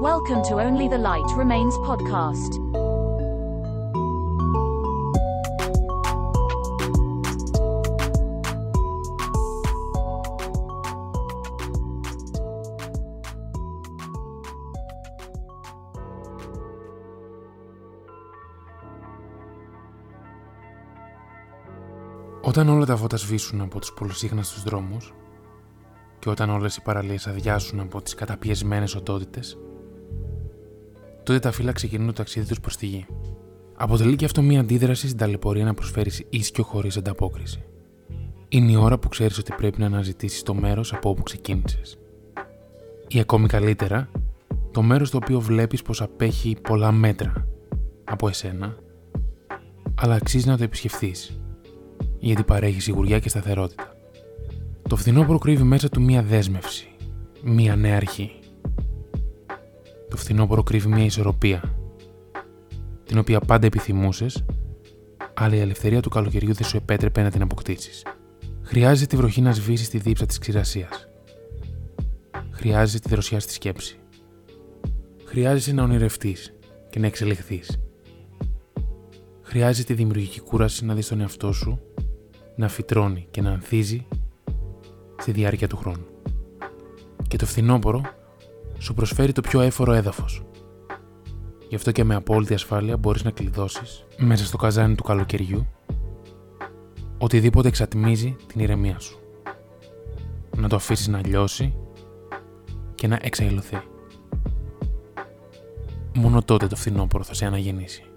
Welcome to Only the Light Remains podcast. Όταν όλα τα φώτα σβήσουν από τους πολυσύχναστους δρόμους και όταν όλες οι παραλίες αδειάσουν από τις καταπιεσμένες οντότητες, τότε τα φύλλα ξεκινούν το ταξίδι τους προς τη γη. Αποτελεί και αυτό μια αντίδραση στην ταλαιπωρία να προσφέρεις ίσιο χωρίς ανταπόκριση. Είναι η ώρα που ξέρεις ότι πρέπει να αναζητήσεις το μέρος από όπου ξεκίνησες. Ή ακόμη καλύτερα, το μέρος το οποίο βλέπεις πως απέχει πολλά μέτρα από εσένα, αλλά αξίζει να το επισκεφθείς γιατί παρέχει σιγουριά και σταθερότητα. Το φθινόπωρο κρύβει μέσα του μία δέσμευση, μία νέα αρχή. Το φθινόπωρο κρύβει μία ισορροπία, την οποία πάντα επιθυμούσες, αλλά η ελευθερία του καλοκαιριού δεν σου επέτρεπε να την αποκτήσεις. Χρειάζεται τη βροχή να σβήσει στη δίψα της ξηρασίας. Χρειάζεται τη δροσιά στη σκέψη. Χρειάζεσαι να ονειρευτείς και να εξελιχθείς. Χρειάζεται τη δημιουργική κούραση να δεις τον εαυτό σου να φυτρώνει και να ανθίζει στη διάρκεια του χρόνου. Και το φθινόπωρο σου προσφέρει το πιο έφορο έδαφος. Γι' αυτό και με απόλυτη ασφάλεια μπορείς να κλειδώσεις μέσα στο καζάνι του καλοκαιριού οτιδήποτε εξατμίζει την ηρεμία σου. Να το αφήσεις να λιώσει και να εξαϊλωθεί. Μόνο τότε το φθινόπωρο θα σε αναγεννήσει.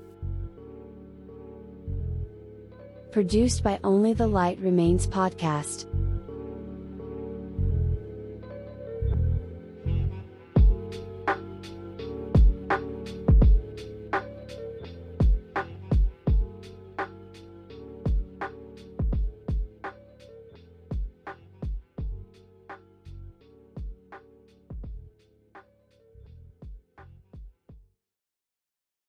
Produced by Only the Light Remains podcast.